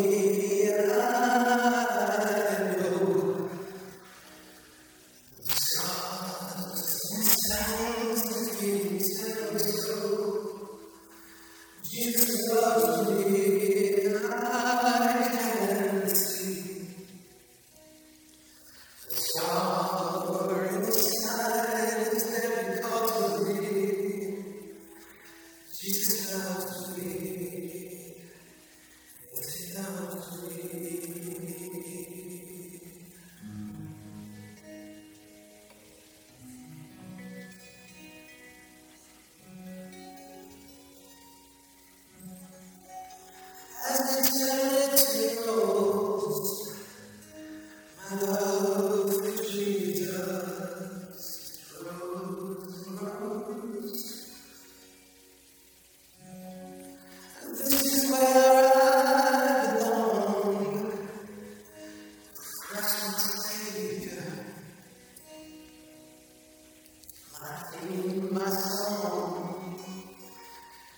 away.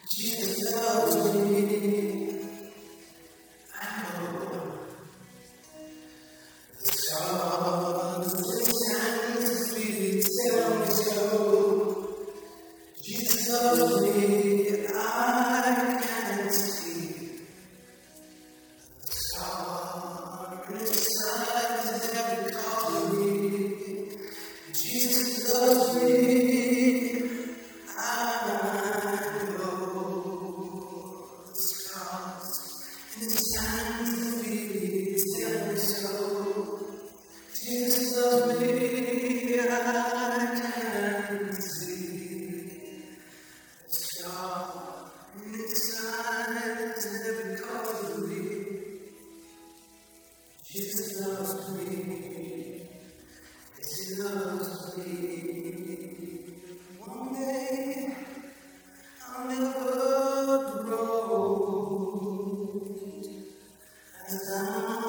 Jesus loves me, I Jesus loves me. He loves me. One day I'll never grow as I.